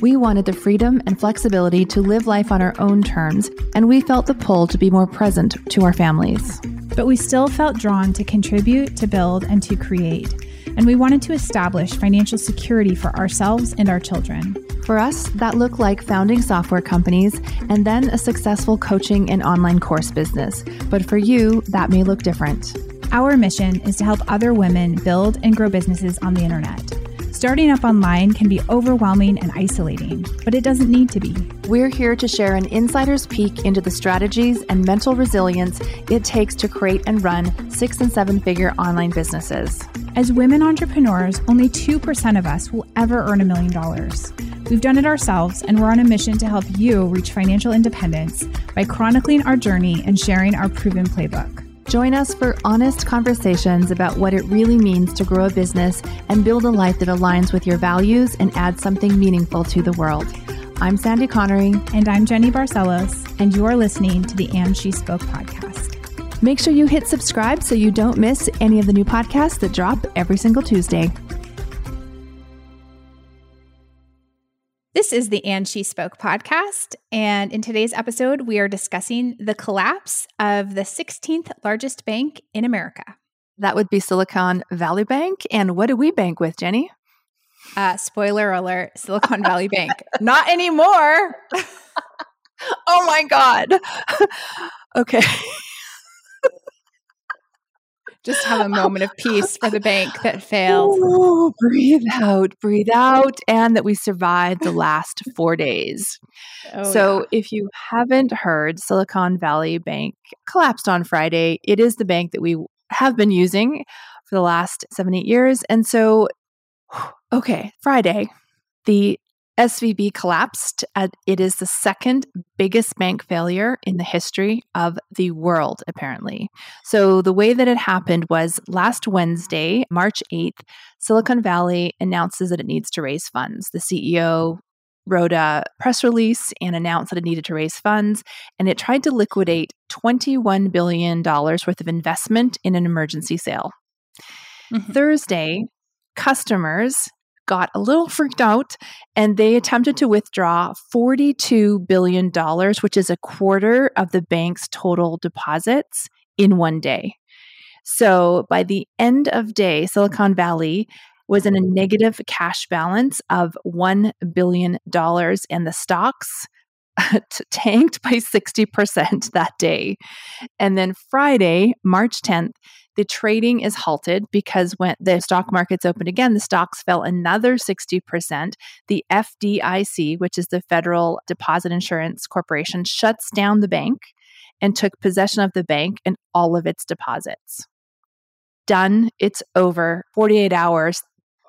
We wanted the freedom and flexibility to live life on our own terms, and we felt the pull to be more present to our families. But we still felt drawn to contribute, to build, and to create and we wanted to establish financial security for ourselves and our children. For us, that looked like founding software companies and then a successful coaching and online course business. But for you, that may look different. Our mission is to help other women build and grow businesses on the internet. Starting up online can be overwhelming and isolating, but it doesn't need to be. We're here to share an insider's peek into the strategies and mental resilience it takes to create and run six and seven figure online businesses. As women entrepreneurs, only 2% of us will ever earn a million dollars. We've done it ourselves, and we're on a mission to help you reach financial independence by chronicling our journey and sharing our proven playbook. Join us for honest conversations about what it really means to grow a business and build a life that aligns with your values and adds something meaningful to the world. I'm Sandy Connery. And I'm Jeni Barcelos. And you are listening to the And She Spoke podcast. Make sure you hit subscribe so you don't miss any of the new podcasts that drop every single Tuesday. This is the And She Spoke podcast. And in today's episode, we are discussing the collapse of the 16th largest bank in America. That would be Silicon Valley Bank. And what do we bank with, Jeni? Uh, spoiler alert Silicon Valley Bank. Not anymore. oh my God. okay just have a moment of peace for the bank that failed. Ooh, breathe out, breathe out, and that we survived the last four days. Oh, so, yeah. if you haven't heard, Silicon Valley Bank collapsed on Friday. It is the bank that we have been using for the last seven, eight years. And so, okay, Friday, the SVB collapsed. It is the second biggest bank failure in the history of the world, apparently. So, the way that it happened was last Wednesday, March 8th, Silicon Valley announces that it needs to raise funds. The CEO wrote a press release and announced that it needed to raise funds, and it tried to liquidate $21 billion worth of investment in an emergency sale. Mm-hmm. Thursday, customers got a little freaked out and they attempted to withdraw $42 billion, which is a quarter of the bank's total deposits in one day. So by the end of day, Silicon Valley was in a negative cash balance of $1 billion, and the stocks tanked by 60% that day. And then Friday, March 10th, the trading is halted because when the stock markets opened again, the stocks fell another 60%. The FDIC, which is the Federal Deposit Insurance Corporation, shuts down the bank and took possession of the bank and all of its deposits. Done. It's over. 48 hours.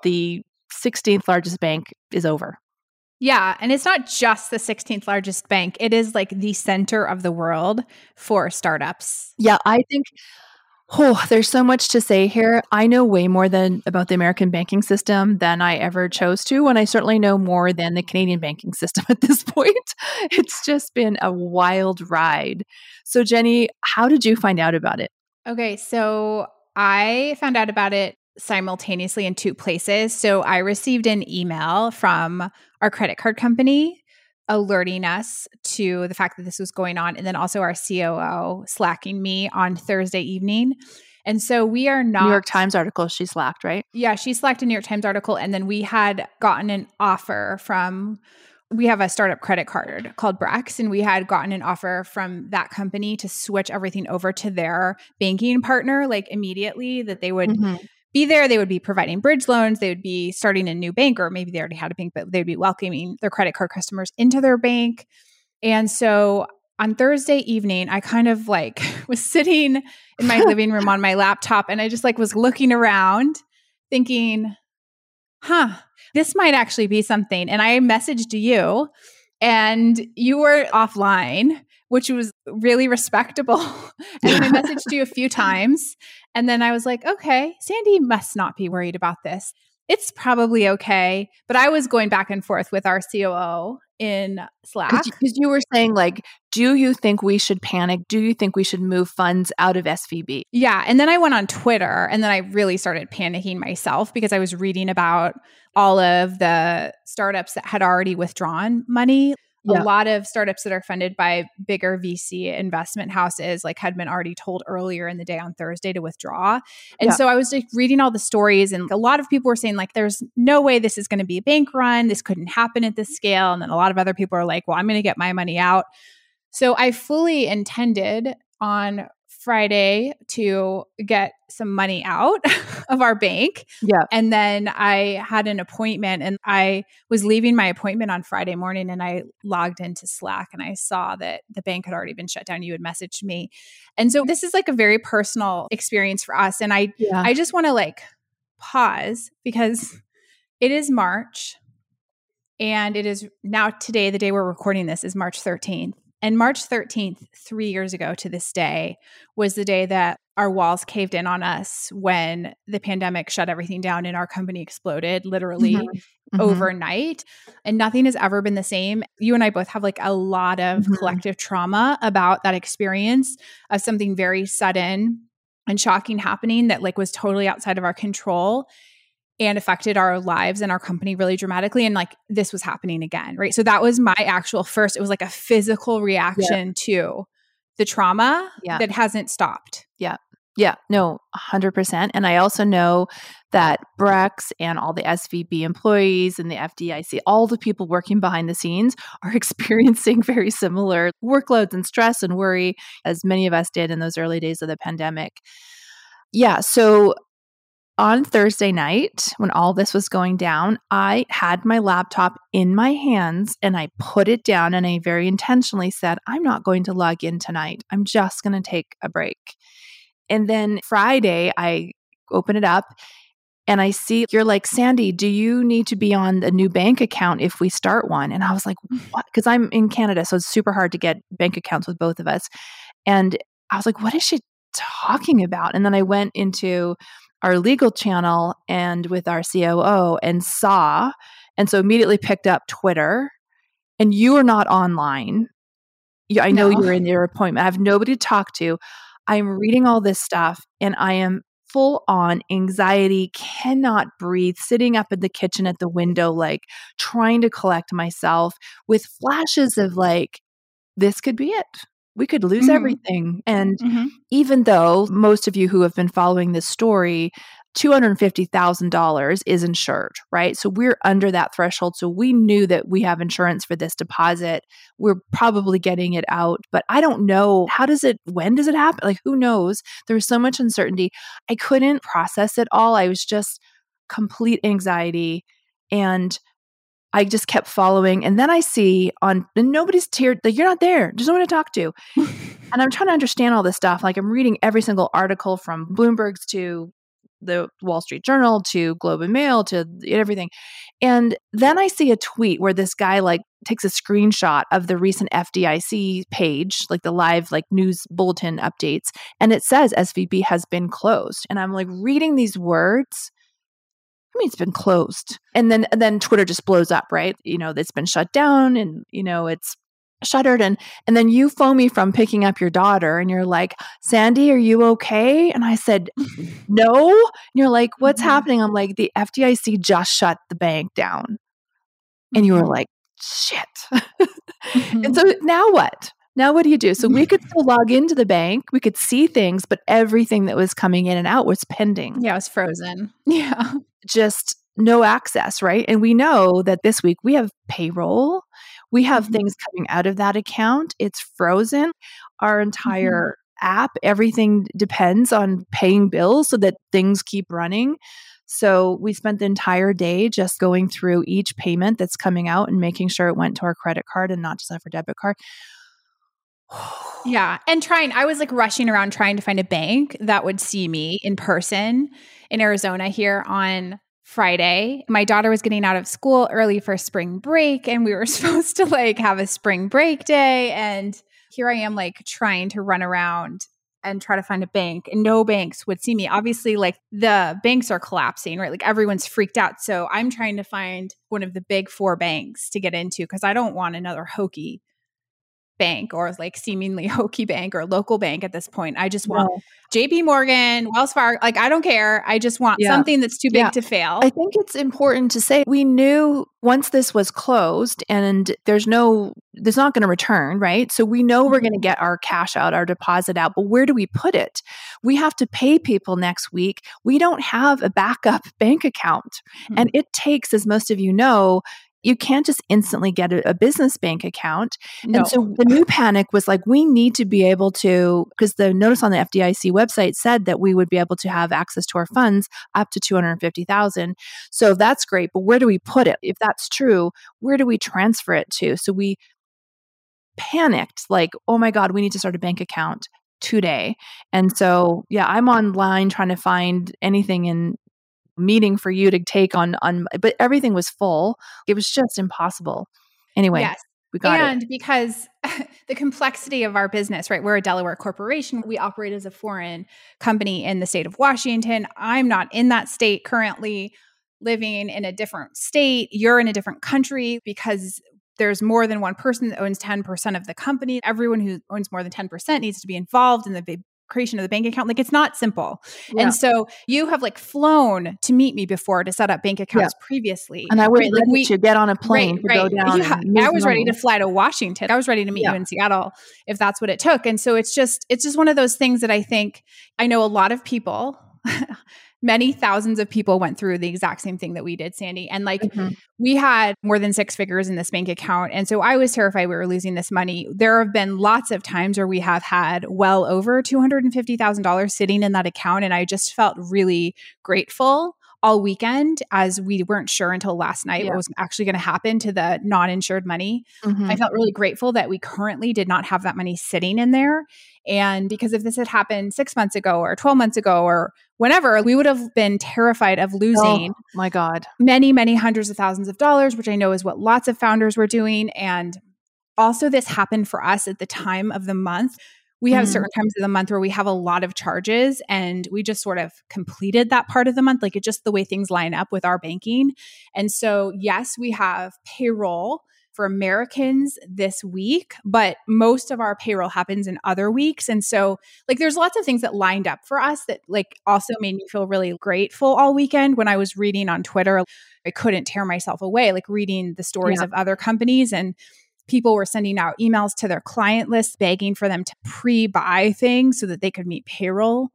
The 16th largest bank is over. Yeah. And it's not just the 16th largest bank, it is like the center of the world for startups. Yeah. I think Oh, there's so much to say here. I know way more than about the American banking system than I ever chose to, and I certainly know more than the Canadian banking system at this point. It's just been a wild ride. So, Jeni, how did you find out about it? Okay, so I found out about it simultaneously in two places. So, I received an email from our credit card company alerting us to the fact that this was going on. And then also our COO slacking me on Thursday evening. And so we are not. New York Times article, she slacked, right? Yeah, she slacked a New York Times article. And then we had gotten an offer from, we have a startup credit card called Brex, and we had gotten an offer from that company to switch everything over to their banking partner, like immediately, that they would. Mm-hmm be there. They would be providing bridge loans. They would be starting a new bank, or maybe they already had a bank, but they'd be welcoming their credit card customers into their bank. And so on Thursday evening, I kind of like was sitting in my living room on my laptop and I just like was looking around thinking, huh, this might actually be something. And I messaged you and you were offline which was really respectable. and I messaged you a few times. And then I was like, okay, Sandy must not be worried about this. It's probably okay. But I was going back and forth with our COO in Slack. Because you were saying, like, do you think we should panic? Do you think we should move funds out of SVB? Yeah. And then I went on Twitter and then I really started panicking myself because I was reading about all of the startups that had already withdrawn money yeah. a lot of startups that are funded by bigger VC investment houses like had been already told earlier in the day on Thursday to withdraw. And yeah. so I was like reading all the stories and a lot of people were saying like there's no way this is going to be a bank run. This couldn't happen at this scale and then a lot of other people are like, "Well, I'm going to get my money out." So I fully intended on Friday to get some money out of our bank. Yeah. And then I had an appointment and I was leaving my appointment on Friday morning and I logged into Slack and I saw that the bank had already been shut down. You had messaged me. And so this is like a very personal experience for us. And I yeah. I just want to like pause because it is March and it is now today, the day we're recording this is March 13th. And March 13th, three years ago to this day, was the day that our walls caved in on us when the pandemic shut everything down and our company exploded literally mm-hmm. Mm-hmm. overnight. And nothing has ever been the same. You and I both have like a lot of mm-hmm. collective trauma about that experience of something very sudden and shocking happening that like was totally outside of our control and affected our lives and our company really dramatically. And like this was happening again, right? So that was my actual first, it was like a physical reaction yeah. to the trauma yeah. that hasn't stopped. Yeah. Yeah, no, 100%. And I also know that Brex and all the SVB employees and the FDIC, all the people working behind the scenes are experiencing very similar workloads and stress and worry as many of us did in those early days of the pandemic. Yeah, so on Thursday night, when all this was going down, I had my laptop in my hands and I put it down and I very intentionally said, I'm not going to log in tonight. I'm just going to take a break. And then Friday, I open it up and I see you're like, Sandy, do you need to be on the new bank account if we start one? And I was like, mm. what? Because I'm in Canada, so it's super hard to get bank accounts with both of us. And I was like, what is she talking about? And then I went into our legal channel and with our COO and saw, and so immediately picked up Twitter. And you are not online. I know no. you're in your appointment. I have nobody to talk to. I'm reading all this stuff and I am full on anxiety, cannot breathe, sitting up in the kitchen at the window, like trying to collect myself with flashes of like, this could be it we could lose mm-hmm. everything. And mm-hmm. even though most of you who have been following this story, $250,000 is insured, right? So we're under that threshold. So we knew that we have insurance for this deposit. We're probably getting it out, but I don't know. How does it, when does it happen? Like, who knows? There was so much uncertainty. I couldn't process it all. I was just complete anxiety. And I just kept following. And then I see on, and nobody's here, like, you're not there. There's no one to talk to. and I'm trying to understand all this stuff. Like, I'm reading every single article from Bloomberg's to the Wall Street Journal to Globe and Mail to everything. And then I see a tweet where this guy like takes a screenshot of the recent FDIC page, like the live like news bulletin updates, and it says SVB has been closed. And I'm like reading these words I mean, it's been closed. And then and then Twitter just blows up, right? You know, it's been shut down and, you know, it's shuttered and and then you phone me from picking up your daughter and you're like sandy are you okay and i said no and you're like what's mm-hmm. happening i'm like the fdic just shut the bank down and you were mm-hmm. like shit mm-hmm. and so now what now what do you do so we could still log into the bank we could see things but everything that was coming in and out was pending yeah it was frozen yeah just no access, right? And we know that this week we have payroll, we have mm-hmm. things coming out of that account, it's frozen. Our mm-hmm. entire mm-hmm. app, everything depends on paying bills so that things keep running. So we spent the entire day just going through each payment that's coming out and making sure it went to our credit card and not just our debit card. Yeah. And trying, I was like rushing around trying to find a bank that would see me in person in Arizona here on Friday. My daughter was getting out of school early for spring break, and we were supposed to like have a spring break day. And here I am like trying to run around and try to find a bank and no banks would see me. Obviously, like the banks are collapsing, right? Like everyone's freaked out. So I'm trying to find one of the big four banks to get into because I don't want another hokey bank or like seemingly hokey bank or local bank at this point. I just want no. JP Morgan, Wells Fargo, like I don't care. I just want yeah. something that's too big yeah. to fail. I think it's important to say we knew once this was closed and there's no there's not going to return, right? So we know we're going to mm-hmm. get our cash out, our deposit out, but where do we put it? We have to pay people next week. We don't have a backup bank account. Mm-hmm. And it takes as most of you know, you can't just instantly get a, a business bank account. No. And so the new panic was like, we need to be able to, because the notice on the FDIC website said that we would be able to have access to our funds up to 250,000. So that's great. But where do we put it? If that's true, where do we transfer it to? So we panicked like, oh my God, we need to start a bank account today. And so, yeah, I'm online trying to find anything in meeting for you to take on on but everything was full. It was just impossible. Anyway yes we got and it. because the complexity of our business right we're a delaware corporation. We operate as a foreign company in the state of washington. I'm not in that state currently living in a different state. You're in a different country because there's more than one person that owns 10% of the company. Everyone who owns more than 10% needs to be involved in the creation of the bank account. Like it's not simple. Yeah. And so you have like flown to meet me before to set up bank accounts yeah. previously. And I was right? ready like we, to get on a plane right, to right. go down. Yeah. I was ready to fly to Washington. I was ready to meet you in Seattle if that's what it took. And so it's just it's just one of those things that I think I know a lot of people many thousands of people went through the exact same thing that we did, Sandy. And like mm-hmm. we had more than six figures in this bank account. And so I was terrified we were losing this money. There have been lots of times where we have had well over $250,000 sitting in that account. And I just felt really grateful all weekend as we weren't sure until last night yeah. what was actually going to happen to the non insured money. Mm-hmm. I felt really grateful that we currently did not have that money sitting in there. And because if this had happened six months ago or 12 months ago or whenever, we would have been terrified of losing. Oh, my God. Many, many hundreds of thousands of dollars, which I know is what lots of founders were doing. And also, this happened for us at the time of the month we have mm certain times of the month where we have a lot of charges and we just sort of completed that part of the month like it's just the way things line up with our banking and so yes we have payroll for Americans this week, but most of our payroll happens in other weeks. And so, like, there's lots of things that lined up for us that, like, also made me feel really grateful all weekend when I was reading on Twitter. I couldn't tear myself away, like, reading the stories yeah. of other companies and people were sending out emails to their client list begging for them to pre-buy things so that they could meet payroll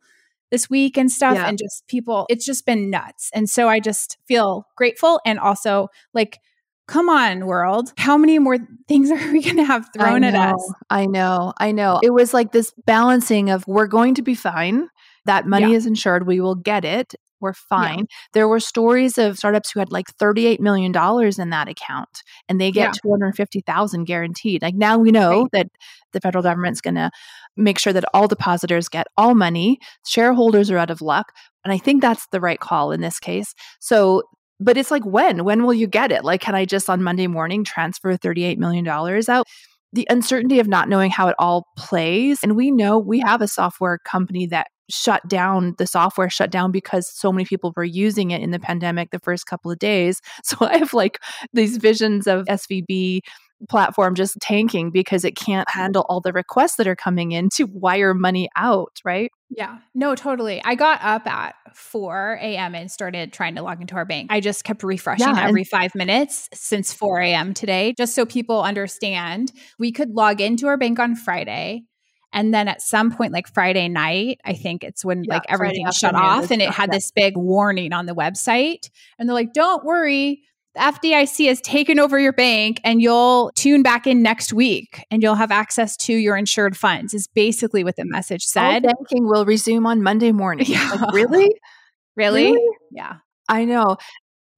this week and stuff. Yeah. and just people it's just been nuts. And so i just feel grateful and also like come on world. How many more things are we going to have thrown at us? I know. I know. It was like this balancing of we're going to be fine. That money yeah. is insured. We will get it we're fine. Yeah. There were stories of startups who had like $38 million in that account and they get yeah. 250,000 guaranteed. Like now we know right. that the federal government's going to make sure that all depositors get all money. Shareholders are out of luck. And I think that's the right call in this case. So but it's like when when will you get it like can i just on monday morning transfer 38 million dollars out the uncertainty of not knowing how it all plays and we know we have a software company that shut down the software shut down because so many people were using it in the pandemic the first couple of days. So i have like these visions of svb platform just tanking because it can't mm-hmm. handle all the requests that are coming in to wire money out right? Yeah. No totally. I got up at 4 a.m and started trying to log into our bank. I just kept refreshing yeah, every five minutes since 4 a.m today just so people understand. We could log into our bank on friday and then at some point, like Friday night, I think it's when yeah, like everything shut off and it had this big warning on the website. And they're like, don't worry, the FDIC has taken over your bank and you'll tune back in next week and you'll have access to your insured funds, is basically what the message said. All banking will resume on Monday morning. Yeah. Like, really? really? Really? Yeah. I know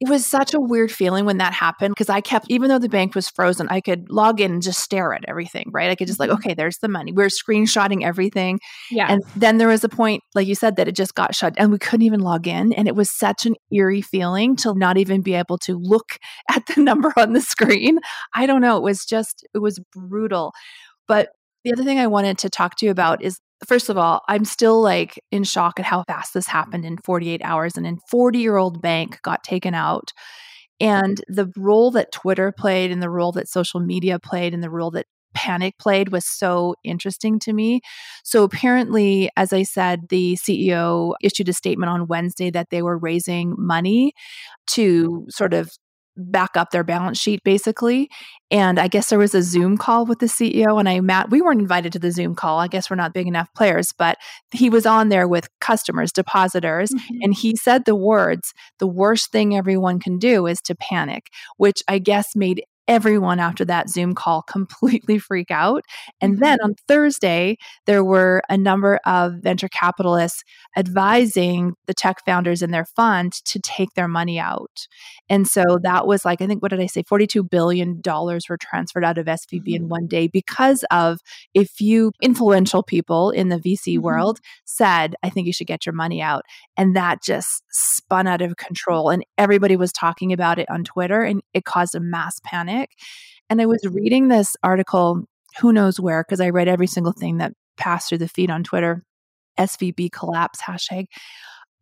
it was such a weird feeling when that happened because I kept, even though the bank was frozen, I could log in and just stare at everything, right? I could just like, mm-hmm. okay, there's the money. We are screenshotting everything. Yeah. And then there was a point, like you said, that it just got shut and we couldn't even log in. And it was such an eerie feeling to not even be able to look at the number on the screen. I don't know. It was just, it was brutal. But The other thing I wanted to talk to you about is first of all, I'm still like in shock at how fast this happened in 48 hours. And in 40 year old bank got taken out. And the role that Twitter played and the role that social media played and the role that panic played was so interesting to me. So apparently, as I said, the CEO issued a statement on Wednesday that they were raising money to sort of back up their balance sheet basically and i guess there was a zoom call with the ceo and i met we weren't invited to the zoom call i guess we're not big enough players but he was on there with customers depositors mm-hmm. and he said the words the worst thing everyone can do is to panic which i guess made everyone after that Zoom call completely freak out. And mm-hmm. then on Thursday, there were a number of venture capitalists advising the tech founders in their fund to take their money out. And so that was like, I think, what did I say? $42 billion were transferred out of SVB mm-hmm. in one day because of a few influential people in the VC mm-hmm. world said, I think you should get your money out. And that just spun out of control. And everybody was talking about it on Twitter and it caused a mass panic. And I was reading this article, who knows where, because I read every single thing that passed through the feed on Twitter. SVB collapse hashtag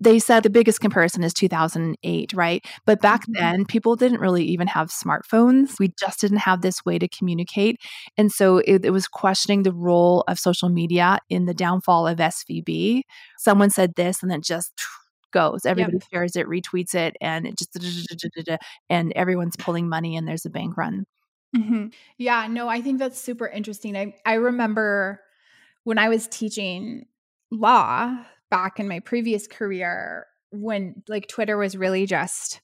they said the biggest comparison is 2008, right? But back mm-hmm. then, people didn't really even have smartphones. We just didn't have this way to communicate. And so it, it, was questioning the role of social media in the downfall of SVB. Someone said this, and then just goes. Everybody yep. shares it, retweets it, and it just, and everyone's pulling money, and there's a bank run. Mm-hmm. Yeah, no, I think that's super interesting. I, I remember when I was teaching law back in my previous career when like Twitter was really just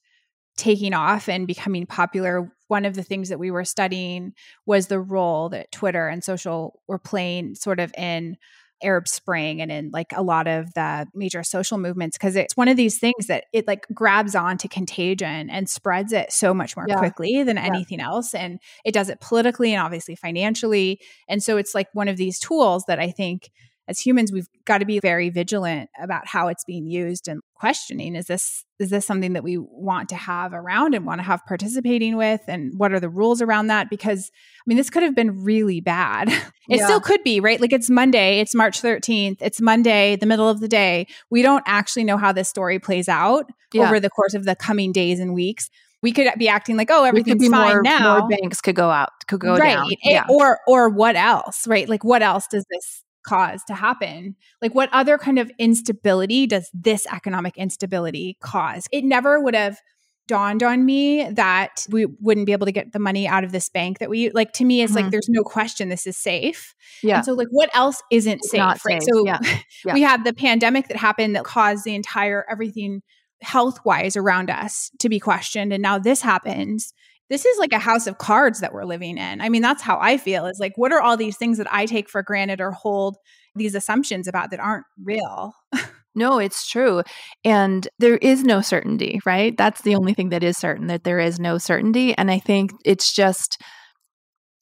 taking off and becoming popular, one of the things that we were studying was the role that Twitter and social were playing sort of in Arab Spring and in like a lot of the major social movements because it's one of these things that it like grabs onto contagion and spreads it so much more yeah. quickly than yeah. anything else and it does it politically and obviously financially and so it's like one of these tools that I think as humans we've got to be very vigilant about how it's being used and questioning is this is this something that we want to have around and want to have participating with and what are the rules around that because i mean this could have been really bad it yeah. still could be right like it's monday it's march 13th it's monday the middle of the day we don't actually know how this story plays out yeah. over the course of the coming days and weeks we could be acting like, oh, everything's fine more, now. More banks could go out, could go right. down, yeah. or or what else, right? Like, what else does this cause to happen? Like, what other kind of instability does this economic instability cause? It never would have dawned on me that we wouldn't be able to get the money out of this bank that we like to me it's mm-hmm. like there's no question this is safe yeah and so like what else isn't safe right safe. so yeah. Yeah. we had the pandemic that happened that caused the entire everything health wise around us to be questioned and now this happens this is like a house of cards that we're living in. I mean, that's how I feel is like, what are all these things that I take for granted or hold these assumptions about that aren't real? No, it's true. And there is no certainty, right? That's the only thing that is certain, that there is no certainty. And I think it's just,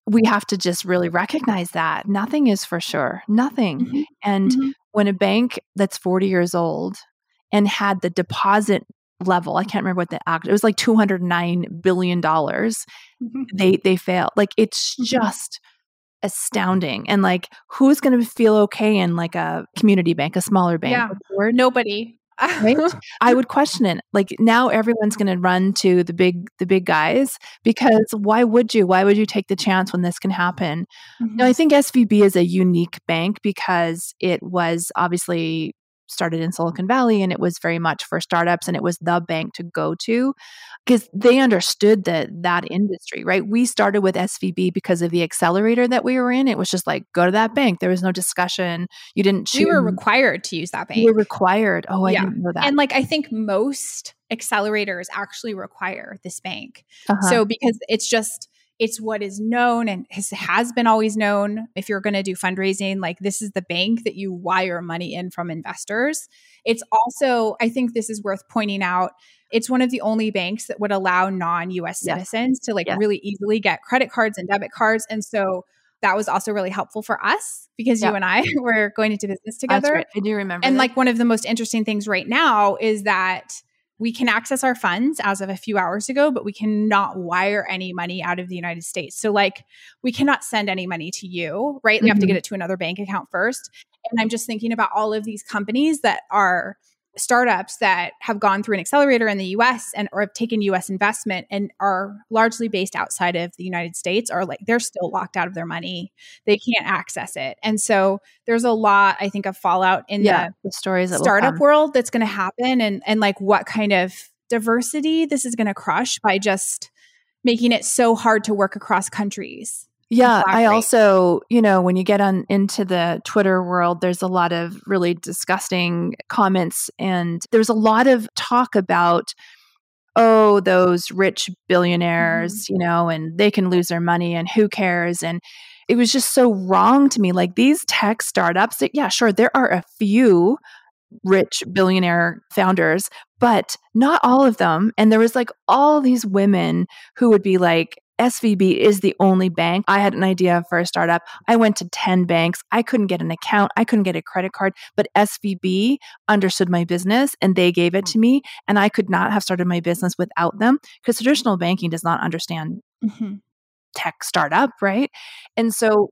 we have to just really recognize that nothing is for sure, nothing. Mm-hmm. And mm-hmm. when a bank that's 40 years old and had the deposit level. I can't remember what the act. It was like two hundred nine billion dollars. Mm-hmm. They they failed. Like it's mm-hmm. just astounding. And like, who's going to feel okay in like a community bank, a smaller bank? Yeah, nobody. right? I would question it. Like now everyone's going to run to the big the big guys because why would you? Why would you take the chance when this can happen? Mm-hmm. Now, I think SVB is a unique bank because it was obviously started in Silicon Valley and it was very much for startups and it was the bank to go to because they understood that that industry, right? We started with SVB because of the accelerator that we were in. It was just like go to that bank. There was no discussion. You didn't choose. We were required to use that bank. We were required. Oh, I didn't know that. And like I think most accelerators actually require this bank. Uh-huh. So because it's just it's what is known and has, has been always known. If you're going to do fundraising, like this is the bank that you wire money in from investors. It's also, I think this is worth pointing out. It's one of the only banks that would allow non US citizens to like really easily get credit cards and debit cards. And so that was also really helpful for us because you and I were going into business together. Right. I do remember. And that. like one of the most interesting things right now is that we can access our funds as of a few hours ago, but we cannot wire any money out of the United States. So, like, we cannot send any money to you, right? Mm-hmm. We have to get mm-hmm. it to another bank account first. And I'm just thinking about all of these companies that are startups that have gone through an accelerator in the US and or have taken US investment and are largely based outside of the United States are like they're still locked out of their money. They can't access it. And so there's a lot I think of fallout in yeah, the, the stories startup world that's going to happen and and like what kind of diversity this is going to crush by just making it so hard to work across countries. Yeah, I also, you know, when you get on into the Twitter world, there's a lot of really disgusting comments and there's a lot of talk about oh, those rich billionaires, mm-hmm. you know, and they can lose their money and who cares and it was just so wrong to me like these tech startups that, yeah, sure, there are a few rich billionaire founders, but not all of them. And there was like all these women who would be like, SVB is the only bank. I had an idea for a startup. I went to 10 banks. I couldn't get an account. I couldn't get a credit card, but SVB understood my business and they gave it to me. And I could not have started my business without them because traditional banking does not understand mm-hmm. tech startup, right? And so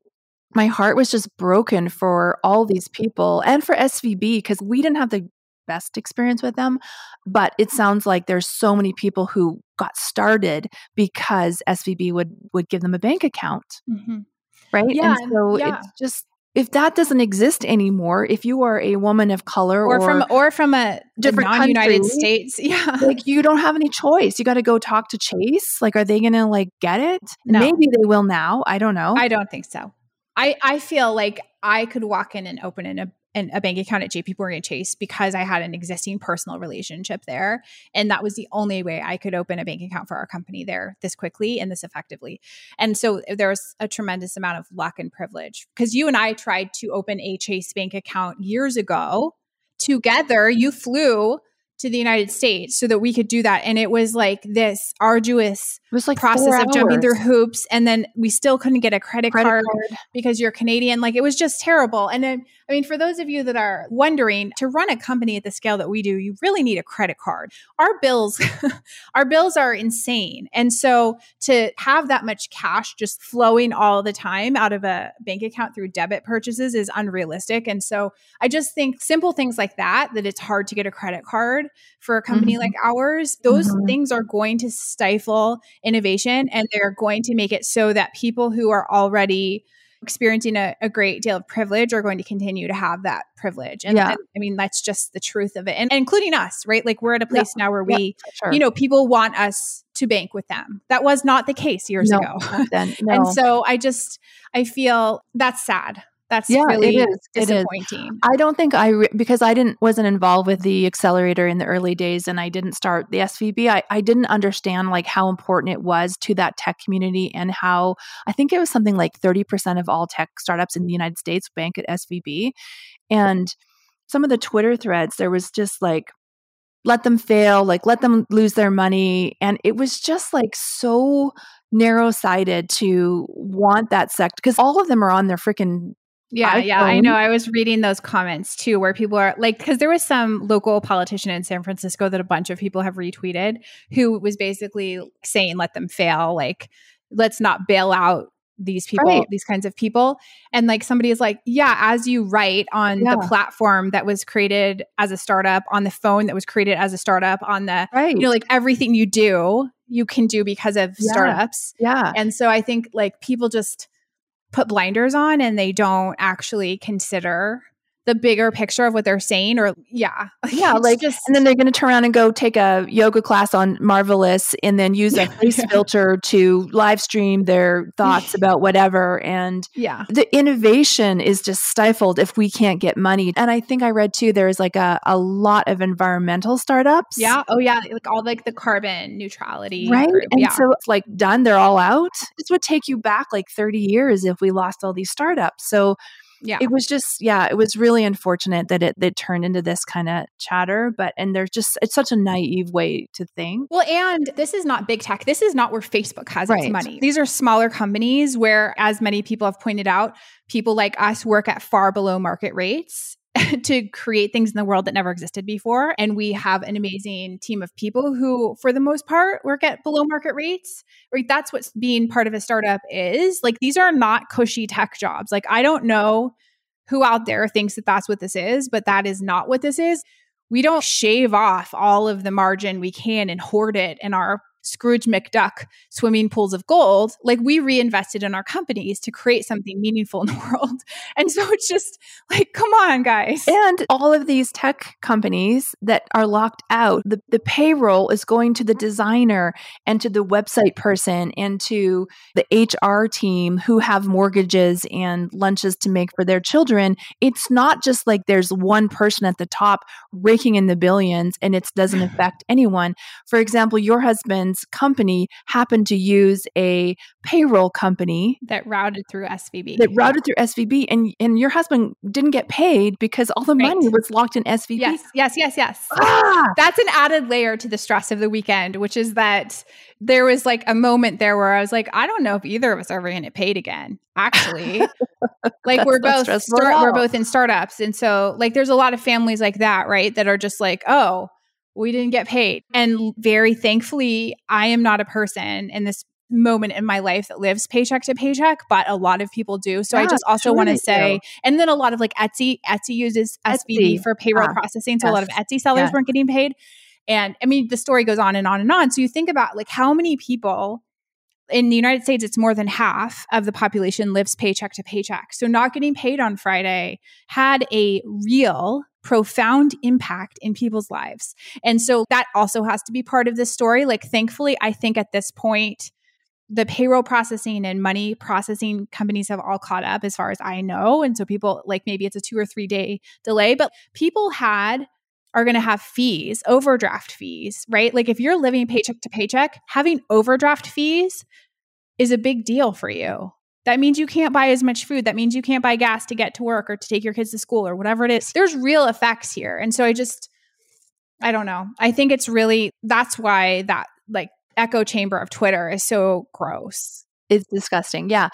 my heart was just broken for all these people and for SVB because we didn't have the best experience with them. But it sounds like there's so many people who got started because SVB would would give them a bank account. Mm-hmm. Right. Yeah. And so yeah. it's just if that doesn't exist anymore, if you are a woman of color or, or from or from a different non-United States, yeah, like you don't have any choice. You got to go talk to Chase. Like, are they going to like get it? No. Maybe they will now. I don't know. I don't think so. I I feel like I could walk in and open an, a an, a bank account at JP Morgan Chase because I had an existing personal relationship there. And that was the only way I could open a bank account for our company there this quickly and this effectively. And so there was a tremendous amount of luck and privilege because you and I tried to open a Chase bank account years ago together. You flew to the United States so that we could do that. And it was like this arduous it was like process of jumping through hoops. And then we still couldn't get a credit, credit card, card, because you're Canadian. Like it was just terrible. And then, I mean, for those of you that are wondering to run a company at the scale that we do, you really need a credit card. Our bills, our bills are insane. And so to have that much cash just flowing all the time out of a bank account through debit purchases is unrealistic. And so I just think simple things like that, that it's hard to get a credit card for a company mm-hmm. like ours, those mm-hmm. things are going to stifle innovation and they're going to make it so that people who are already experiencing a, a, great deal of privilege are going to continue to have that privilege. And, yeah. and I mean, that's just the truth of it. And, and, including us, right? Like we're at a place yeah. now where we, yeah, sure. you know, people want us to bank with them. That was not the case years no, ago. Then, no. and so I just, I feel that's sad. That's yeah, really it is. disappointing. It is. I don't think I re- because I didn't wasn't involved with the accelerator in the early days and I didn't start the SVB. I, I didn't understand like how important it was to that tech community and how I think it was something like 30% of all tech startups in the United States bank at SVB. And some of the Twitter threads, there was just like let them fail, like let them lose their money. And it was just like so narrow sighted to want that sector because all of them are on their freaking yeah, iPhone. yeah, I know. I was reading those comments too, where people are like, because there was some local politician in San Francisco that a bunch of people have retweeted who was basically saying, let them fail. Like, let's not bail out these people, right. these kinds of people. And like somebody is like, yeah, as you write on yeah. the platform that was created as a startup, on the phone that was created as a startup, on the, right. you know, like everything you do, you can do because of yeah. startups. Yeah. And so I think like people just, put blinders on and they don't actually consider the bigger picture of what they're saying or yeah. Yeah like just and then they're going to turn around and go take a yoga class on marvelous and then use a face yeah. filter to live stream their thoughts about whatever and yeah. the innovation is just stifled if we can't get money. And i think i read too there's like a, a lot of environmental startups. Yeah. Oh yeah. Like all like the carbon neutrality right? group. and yeah. so it's like done they're all out. This would take you back like 30 years if we lost all these startups. So yeah. it was just yeah it was really unfortunate that it that turned into this kind of chatter but and there's just it's such a naive way to think. Well and this is not big tech. This is not where facebook has right. its money. These are smaller companies where as many people have pointed out people like us work at far below market rates to create things in the world that never existed before. And we mm-hmm. have an amazing team of people who, for the most part, work at below market rates. Right. That's what being part of a startup is. Like these are not cushy tech jobs. Like I don't know who out there thinks that that's what this is, but that is not what this is. We don't shave off all of the margin we can and hoard it in our Scrooge McDuck swimming pools of gold, like we reinvested in our companies to create something meaningful in the world. And so it's just like, come on, guys. And all of these tech companies that are locked out, the, the payroll is going to the designer and to the website person and to the HR team who have mortgages and lunches to make for their children. It's not just like there's one person at the top raking in the billions and it doesn't affect anyone. For example, your husband husband's company happened to use a payroll company that routed through SVB. That routed through SVB, and and your husband didn't get paid because all the right. money was locked in SVB. Yes, yes, yes, yes. Ah! That's an added layer to the stress of the weekend, which is that there was like a moment there where I was like, I don't know if either of us are ever going to get paid again. Actually, like we're both start, we're both in startups, and so like there's a lot of families like that, right? That are just like, oh we didn't get paid. And very thankfully, I am not a person in this moment in my life that lives paycheck to paycheck, but a lot of people do. So yeah, I just also want to say, do. and then a lot of like Etsy, Etsy uses. SVB for payroll ah, processing. So yes. a lot of Etsy sellers yes. weren't getting paid. And I mean, the story goes on and on and on. So you think about like how many people in the United States, it's more than half of the population lives paycheck to paycheck. So not getting paid on Friday had a real profound impact in people's lives. And so that also has to be part of this story. Like, thankfully, I think at this point, the payroll processing and money processing companies have all caught up as far as I know. And so people, like, maybe it's a two or three day delay, but people had are going to have fees, overdraft fees, right? Like if you're living paycheck to paycheck, having overdraft fees is a big deal for you. That means you can't buy as much food. That means you can't buy gas to get to work or to take your kids to school or whatever it is. There's real effects here. And so I just, I don't know. I think it's really, that's why that like echo chamber of Twitter is so gross. It's disgusting. Yeah.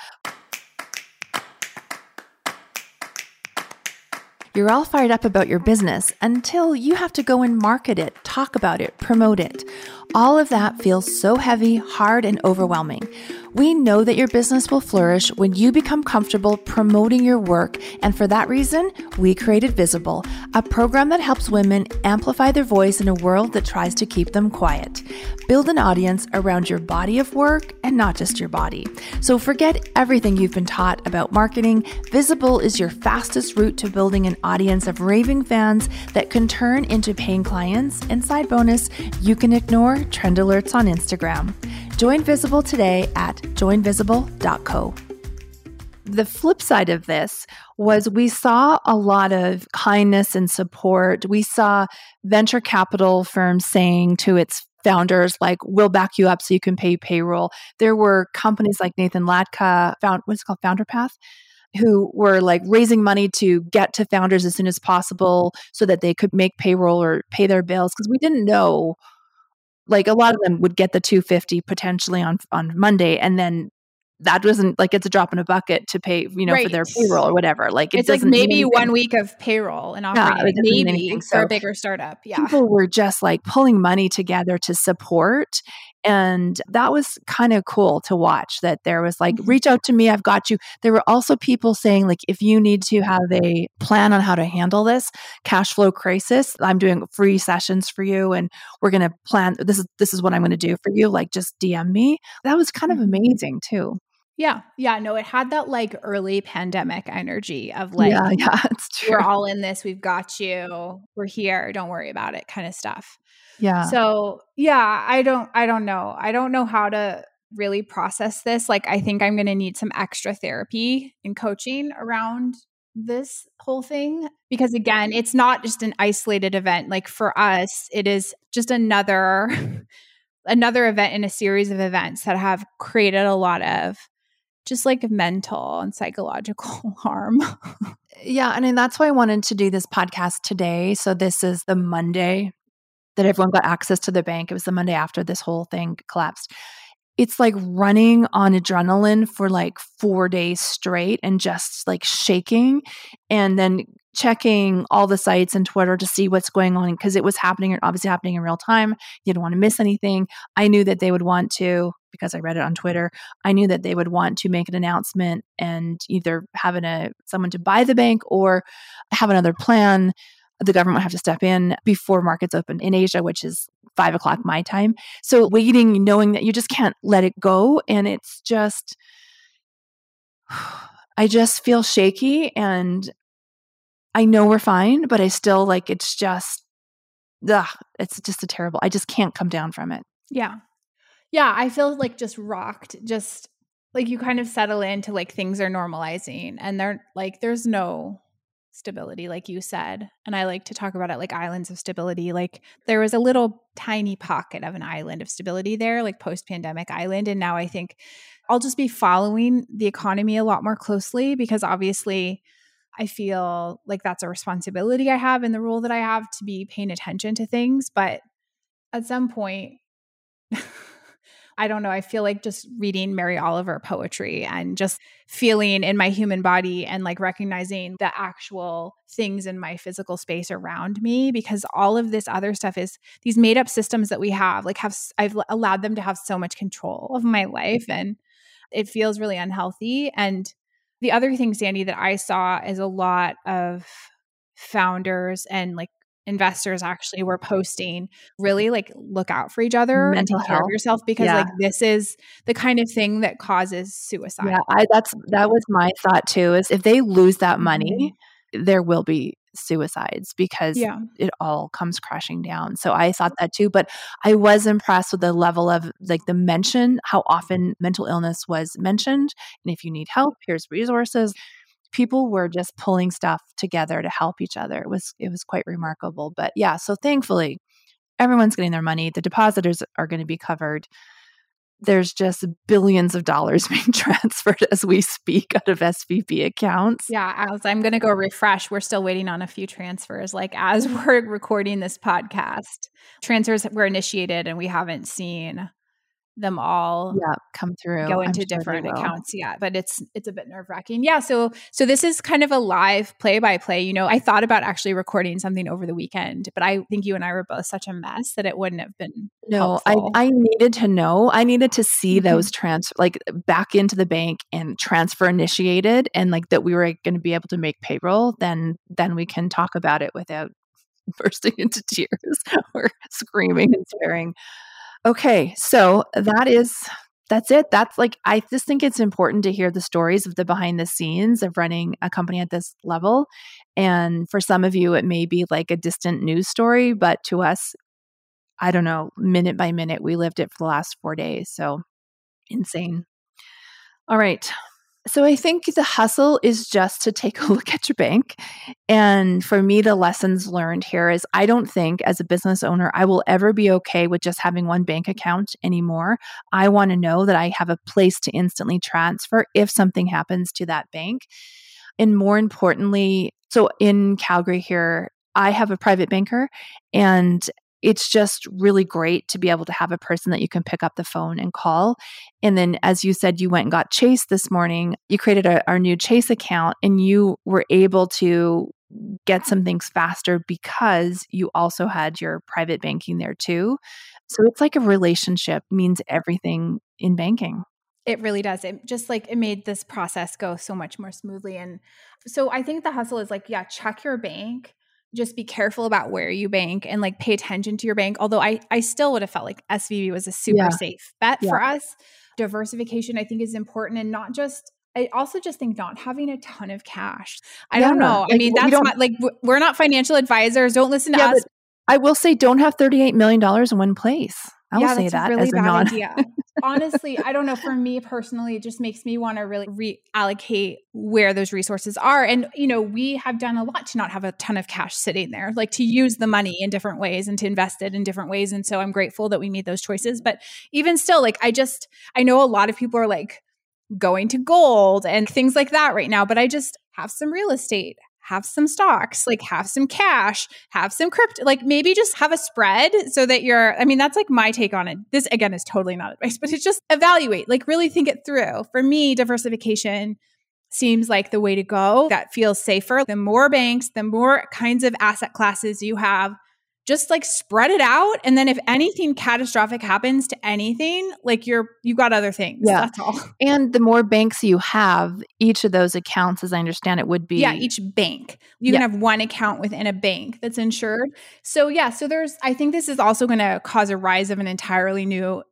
You're all fired up about your business until you have to go and market it, talk about it, promote it. All of that feels so heavy, hard, and overwhelming. We know that your business will flourish when you become comfortable promoting your work, and for that reason, we created Visible, a program that helps women amplify their voice in a world that tries to keep them quiet. Build an audience around your body of work and not just your body. So forget everything you've been taught about marketing. Visible is your fastest route to building an audience of raving fans that can turn into paying clients. And side bonus, you can ignore trend alerts on Instagram. Join Visible today at joinvisible.co. The flip side of this was we saw a lot of kindness and support. We saw venture capital firms saying to its founders like we'll back you up so you can pay payroll there were companies like nathan latka found what's called Founderpath who were like raising money to get to founders as soon as possible so that they could make payroll or pay their bills because we didn't know like a lot of them would get the 250 potentially on on Monday and then that wasn't like it's a drop in a bucket to pay, you know, right. for their payroll or whatever. Like it it's like maybe one week of payroll and operating, yeah, maybe so for a bigger startup. Yeah, people were just like pulling money together to support, and that was kind of cool to watch. That there was like, mm-hmm. reach out to me, I've got you. There were also people saying like, if you need to have a plan on how to handle this cash flow crisis, I'm doing free sessions for you, and we're going to plan. This is this is what I'm going to do for you. Like, just DM me. That was kind of mm-hmm. amazing too. Yeah. Yeah. No, it had that like early pandemic energy of like, yeah, yeah, it's true. We're all in this. We've got you. We're here. Don't worry about it kind of stuff. Yeah. So yeah, I don't, I don't know. I don't know how to really process this. Like, I think I'm going to need some extra therapy and coaching around this whole thing because again, it's not just an isolated event. Like for us, it is just another another event in a series of events that have created a lot of just like mental and psychological harm. yeah. And, and that's why I wanted to do this podcast today. So, this is the Monday that everyone got access to the bank. It was the Monday after this whole thing collapsed. It's like running on adrenaline for like four days straight and just like shaking. And then checking all the sites and Twitter to see what's going on because it was happening, and obviously happening in real time. You didn't want to miss anything. I knew that they would want to, because I read it on Twitter, I knew that they would want to make an announcement and either having a uh, someone to buy the bank or have another plan. The government would have to step in before markets open in Asia, which is five o'clock my time. So waiting, knowing that you just can't let it go. And it's just I just feel shaky and I know we're fine, but I still like it's just, ugh, it's just a terrible. I just can't come down from it. Yeah. Yeah. I feel like just rocked, just like you kind of settle into like things are normalizing and they're like, there's no stability, like you said. And I like to talk about it like islands of stability. Like there was a little tiny pocket of an island of stability there, like post pandemic island. And now I think I'll just be following the economy a lot more closely because obviously I feel like that's a responsibility I have and the role that I have to be paying attention to things. But at some point, I don't know. I feel like just reading Mary Oliver poetry and just feeling in my human body and like recognizing the actual things in my physical space around me because all of this other stuff is these made up systems that we have like have I've allowed them to have so much control of my life and it feels really unhealthy and the other thing, Sandy, that I saw is a lot of founders and like investors actually were posting really like look out for each other mental and take care health of yourself because yeah. like this is the kind of thing that causes suicide. Yeah, I that's that was my thought too is if they lose that money, mm-hmm. there will be suicides because yeah. it all comes crashing down. So I thought that too, but I was impressed with the level of like the mention, how often mental illness was mentioned. And if you need help, here's resources. People were just pulling stuff together to help each other. It was it was quite remarkable. But yeah, so thankfully everyone's getting their money. The depositors are going to be covered there's just billions of dollars being transferred as we speak out of SVB accounts. Yeah, as I'm going to go refresh, we're still waiting on a few transfers. Like as we're recording this podcast, transfers were initiated and we haven't seen them all yeah come through. go into sure different accounts yet but it's it's a bit nerve wracking yeah so so this is kind of a live play by play you know i thought about actually recording something over the weekend but i think you and i were both such a mess that it wouldn't have been no i i needed to know i needed to see mm-hmm. those transfer like back into the bank and transfer initiated and like that we were going to be able to make payroll then then we can talk about it without bursting into tears or screaming and swearing Okay, so that is that's it. That's like I just think it's important to hear the stories of the behind the scenes of running a company at this level. And for some of you it may be like a distant news story, but to us I don't know, minute by minute we lived it for the last 4 days. So insane. All right. So I think the hustle is just to take a look at your bank. And for me, the lessons learned here is I don't think as a business owner, I will ever be okay with just having one bank account anymore. I want to know that I have a place to instantly transfer if something happens to that bank. And more importantly, so in Calgary here, I have a private banker and it's just really great to be able to have a person that you can pick up the phone and call. And then, as you said, you went and got Chase this morning. You created a, our new Chase account and you were able to get some things faster because you also had your private banking there too. So it's like a relationship means everything in banking. It really does. It just like it made this process go so much more smoothly. And so I think the hustle is like, yeah, check your bank just be careful about where you bank and like pay attention to your bank. Although I I still would have felt like SVB was a super yeah. safe bet yeah. for us. Diversification I think is important and not just I also just think not having a ton of cash. I yeah, don't know. Like, I mean, that's not like we're not financial advisors. Don't listen to us. I will say, don't have $38 million in one place. I will say that really as a idea. Honestly, I don't know. For me personally, it just makes me want to really reallocate where those resources are. And, you know, we have done a lot to not have a ton of cash sitting there, like to use the money in different ways and to invest it in different ways. And so I'm grateful that we made those choices. But even still, like, I just, I know a lot of people are like, going to gold and things like that right now, but I just have some real estate, have some stocks, like have some cash, have some crypto, like maybe just have a spread so that you're, I mean, that's like my take on it. This again is totally not advice, but it's just evaluate, like really think it through. For me, diversification seems like the way to go that feels safer. The more banks, the more kinds of asset classes you have, just like spread it out and then if anything catastrophic happens to anything like you're you got other things yeah. that's all. And the more banks you have each of those accounts as i understand it would be yeah each bank. You yeah. can have one account within a bank that's insured. So yeah so there's i think this is also going to cause a rise of an entirely new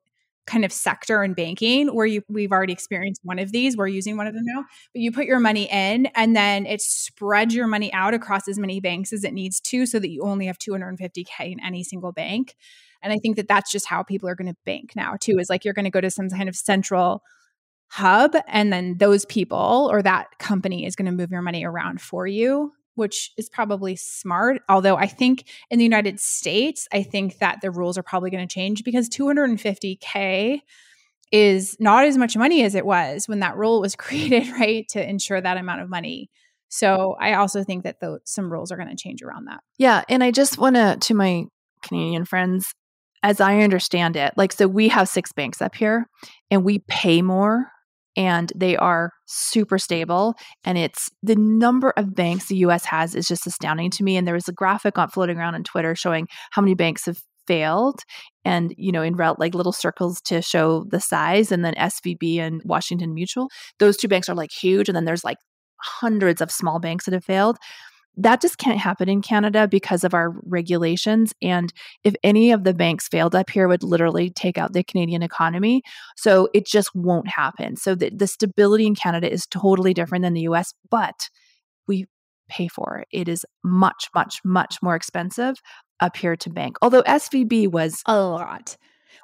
kind of sector in banking where you we've already experienced one of these we're using one of them now but you put your money in and then it spreads your money out across as many banks as it needs to so that you only have 250k in any single bank. And i think that that's just how people are going to bank now too is like you're going to go to some kind of central hub and then those people or that company is going to move your money around for you which is probably smart. Although I think in the United States, I think that the rules are probably going to change because 250K is not as much money as it was when that rule was created, right? To ensure that amount of money. So I also think that the, some rules are going to change around that. Yeah. And I just want to, to my Canadian friends, as I understand it, like, so we have six banks up here and we pay more and they are super stable. And it's the number of banks the US has is just astounding to me. And there was a graphic on floating around on Twitter showing how many banks have failed and you know in route like little circles to show the size and then svb and washington mutual those two banks are like huge and then there's like hundreds of small banks that have failed that just can't happen in Canada because of our regulations. And if any of the banks failed up here, would literally take out the Canadian economy. So it just won't happen. So the, the stability in Canada is totally different than the US, but we pay for it. It is much, much, much more expensive up here to bank. Although SVB was a lot.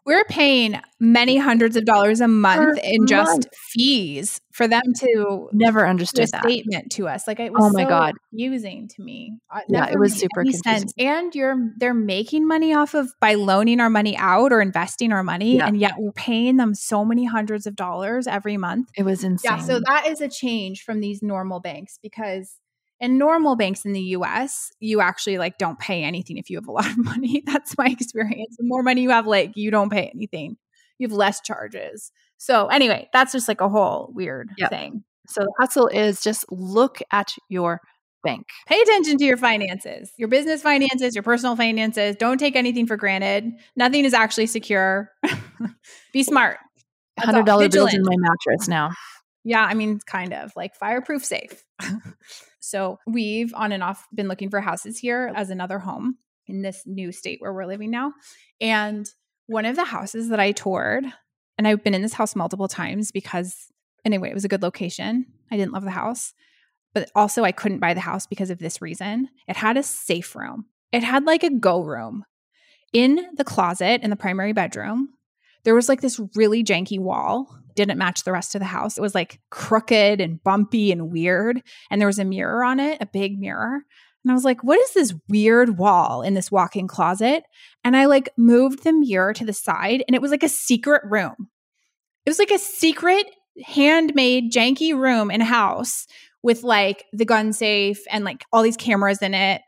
We're paying many hundreds of dollars a month per in just month. fees for them to never understood that statement to us. Like it was oh my so god, using to me. Uh, it yeah, it was super sense. And you're they're making money off of by loaning our money out or investing our money, yeah. and yet we're paying them so many hundreds of dollars every month. It was insane. Yeah, so that is a change from these normal banks because in normal banks in the US, you actually like don't pay anything if you have a lot of money. That's my experience. The more money you have, like you don't pay anything. You have less charges. So anyway, that's just like a whole weird yep. thing. So the hustle is just look at your bank. Pay attention to your finances, your business finances, your personal finances. Don't take anything for granted. Nothing is actually secure. Be smart. Hundred dollar bills in my mattress now. Yeah, I mean, kind of like fireproof safe. so we've on and off been looking for houses here as another home in this new state where we're living now. And one of the houses that I toured, and I've been in this house multiple times because, anyway, it was a good location. I didn't love the house, but also I couldn't buy the house because of this reason. It had a safe room, it had like a go room in the closet in the primary bedroom. There was like this really janky wall didn't match the rest of the house. It was like crooked and bumpy and weird. And there was a mirror on it, a big mirror. And I was like, what is this weird wall in this walk in closet? And I like moved the mirror to the side and it was like a secret room. It was like a secret handmade janky room in a house with like the gun safe and like all these cameras in it.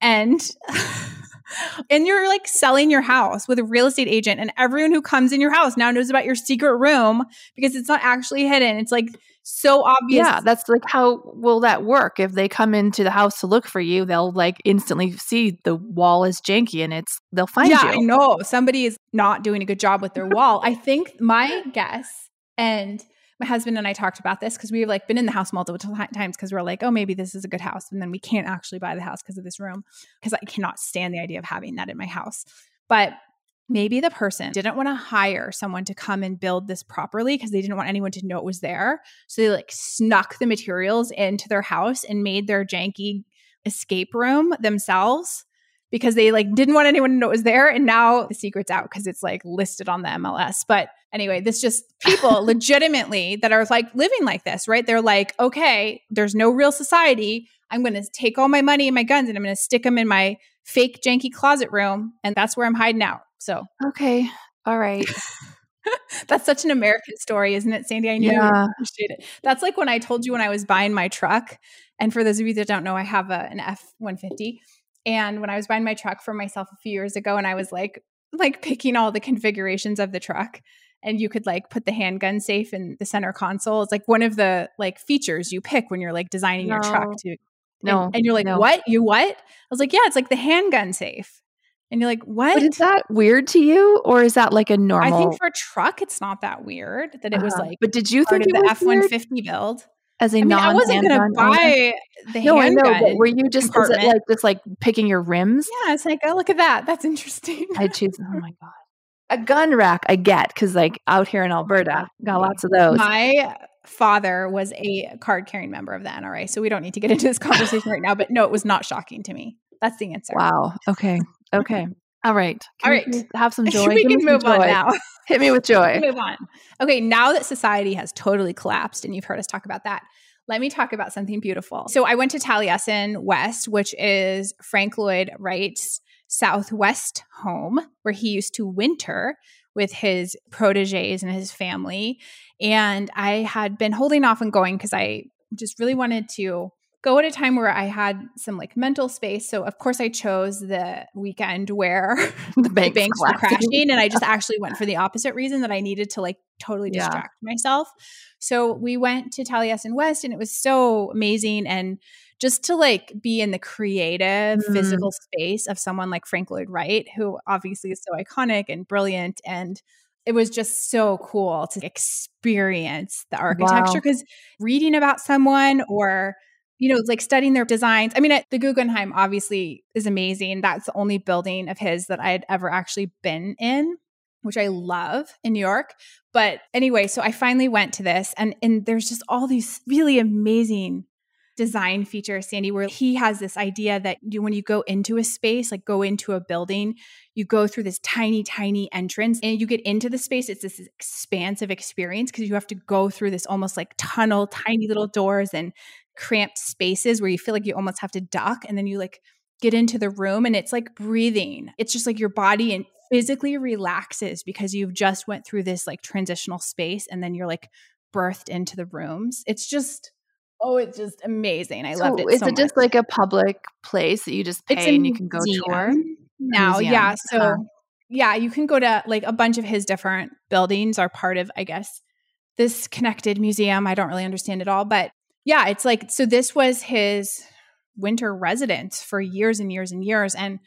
And and you're like selling your house with a real estate agent and everyone who comes in your house now knows about your secret room because it's not actually hidden. It's like so obvious. Yeah that's like how will that work? If they come into the house to look for you they'll like instantly see the wall is janky and it's they'll find yeah, you. I know. Somebody is not doing a good job with their wall. I think my guess and my husband and I talked about this because we've like been in the house multiple times because we're like, oh, maybe this is a good house. And then we can't actually buy the house because of this room because I cannot stand the idea of having that in my house. But maybe the person didn't want to hire someone to come and build this properly because they didn't want anyone to know it was there. So they like snuck the materials into their house and made their janky escape room themselves because they like didn't want anyone to know it was there and now the secret's out because it's like listed on the MLS. But anyway, this just people legitimately that are like living like this, right? They're like, okay, there's no real society. I'm going to take all my money and my guns and I'm going to stick them in my fake janky closet room and that's where I'm hiding out. So, okay. All right. That's such an American story, isn't it, Sandy? I knew yeah. appreciate it. That's like when I told you when I was buying my truck. And for those of you that don't know, I have a, an F 150 and when I was buying my truck for myself a few years ago, and I was like, like picking all the configurations of the truck, and you could like put the handgun safe in the center console. It's like one of the like features you pick when you're like designing no. your truck to no. And, and you're like, no. what? You what? I was like, yeah, it's like the handgun safe. And you're like, what? But is that weird to you, or is that like a normal? I think for a truck, it's not that weird that it uh-huh. was like. But did you think of the F one fifty build? As a I mean, non, I wasn't going to buy the no, handgun. I know, but were you just like just like picking your rims? Yeah, it's like, oh, look at that. That's interesting. I choose. Oh my god, a gun rack. I get because like out here in Alberta, got lots of those. My father was a card carrying member of the NRA, so we don't need to get into this conversation right now. But no, it was not shocking to me. That's the answer. Wow. Okay. Okay. All right. Can All right. Have some joy. we can move on now. Hit me with joy. move on. Okay. Now that society has totally collapsed, and you've heard us talk about that, let me talk about something beautiful. So I went to Taliesin West, which is Frank Lloyd Wright's Southwest home, where he used to winter with his proteges and his family. And I had been holding off on going because I just really wanted to go at a time where I had some like mental space. So of course I chose the weekend where the, banks, the banks were crashing. And I just actually went for the opposite reason that I needed to like totally distract yeah. myself. So we went to Taliesin West and it was so amazing. And just to like be in the creative mm. physical space of someone like Frank Lloyd Wright, who obviously is so iconic and brilliant and it was just so cool to experience the architecture because wow. reading about someone or you know, like studying their designs. I mean, the Guggenheim obviously is amazing. That's the only building of his that I had ever actually been in, which I love in New York. But anyway, so I finally went to this, and and there's just all these really amazing design feature, Sandy, where he has this idea that you, when you go into a space, like go into a building, you go through this tiny, tiny entrance and you get into the space. It's this expansive experience because you have to go through this almost like tunnel, tiny little doors and cramped spaces where you feel like you almost have to duck and then you like get into the room and it's like breathing. It's just like your body and physically relaxes because you've just went through this like transitional space and then you're like birthed into the rooms. It's just oh, it's just amazing. I so loved it. Is so it just like a public place that you just pay and you can go tour? Now, museum. yeah. So uh-huh. yeah, you can go to like a bunch of his different buildings are part of, I guess, this connected museum. I don't really understand it all, but yeah, it's like so this was his winter residence for years and years and years and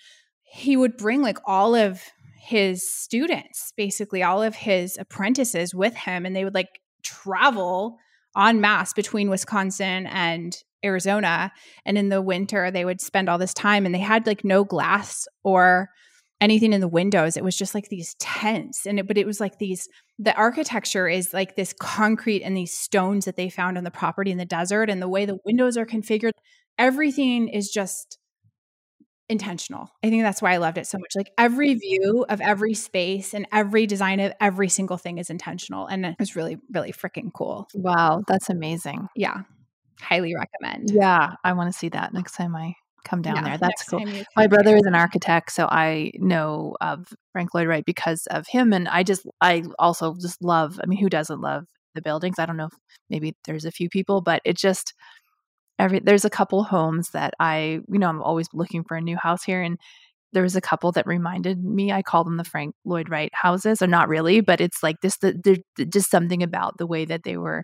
he would bring like all of his students, basically all of his apprentices with him and they would like travel en masse between Wisconsin and Arizona and in the winter they would spend all this time and they had like no glass or anything in the windows. It was just like these tents. And it, but it was like these, the architecture is like this concrete and these stones that they found on the property in the desert. And the way the windows are configured, everything is just intentional. I think that's why I loved it so much. Like every view of every space and every design of every single thing is intentional. And it was really, really freaking cool. Wow. That's amazing. Yeah. Highly recommend. Yeah. I want to see that next time I come down yeah, there. That's cool. My brother is an architect, so I know of Frank Lloyd Wright because of him. And I just, I also just love, I mean, who doesn't love the buildings? I don't know if maybe there's a few people, but it just, every, there's a couple homes that I, you know, I'm always looking for a new house here. And there was a couple that reminded me, I call them the Frank Lloyd Wright houses, or not really, but it's like this, the, the, just something about the way that they were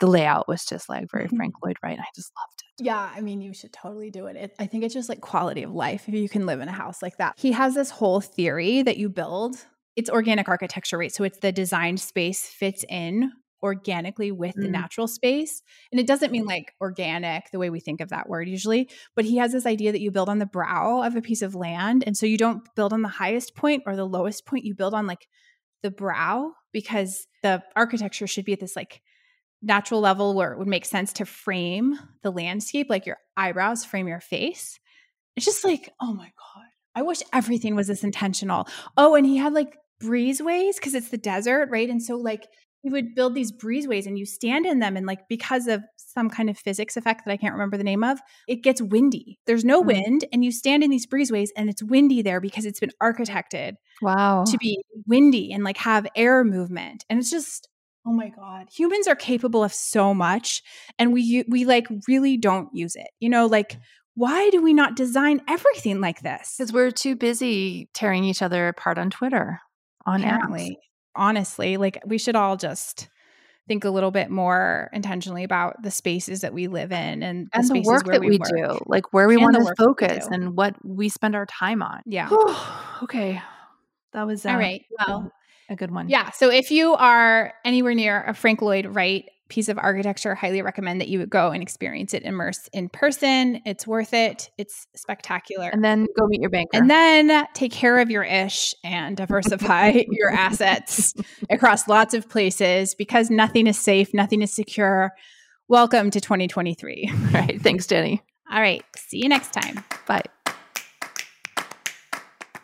the layout was just like very mm-hmm. Frank Lloyd Wright. I just loved it. Yeah, I mean, you should totally do it. it. I think it's just like quality of life if you can live in a house like that. He has this whole theory that you build. It's organic architecture, right? So it's the designed space fits in organically with mm. the natural space. And it doesn't mean like organic the way we think of that word usually, but he has this idea that you build on the brow of a piece of land. And so you don't build on the highest point or the lowest point, you build on like the brow because the architecture should be at this like natural level where it would make sense to frame the landscape, like your eyebrows frame your face. It's just like, oh my God, I wish everything was this intentional. Oh, and he had like breezeways because it's the desert, right? And so, like, he would build these breezeways and you stand in them, and like, because of some kind of physics effect that I can't remember the name of, it gets windy. There's no mm-hmm. wind, and you stand in these breezeways, and it's windy there because it's been architected. Wow. To be windy and like have air movement. And it's just, Oh my god. Humans are capable of so much and we we like really don't use it. You know, like why do we not design everything like this? Cuz we're too busy tearing each other apart on Twitter, on Apparently. apps. Honestly, like we should all just think a little bit more intentionally about the spaces that we live in and the, and the work that we, we work. do, like where we want to focus and what we spend our time on. Yeah. okay. That was uh, all right. Well, a good one. Yeah. So if you are anywhere near a Frank Lloyd Wright piece of architecture, highly recommend that you go and experience it, immerse in person. It's worth it. It's spectacular. And then go meet your banker. And then take care of your ish and diversify your assets across lots of places because nothing is safe, nothing is secure. Welcome to 2023. All right. Thanks, Jeni. All right. See you next time. Bye.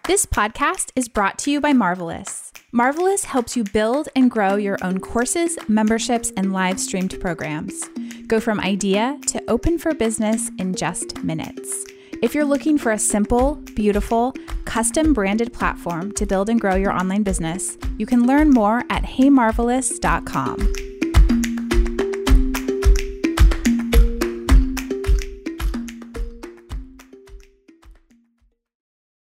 This podcast is brought to you by Marvelous. Marvelous helps you build and grow your own courses, memberships, and live streamed programs. Go from idea to open for business in just minutes. If you're looking for a simple, beautiful, custom branded platform to build and grow your online business, you can learn more at heymarvelous.com.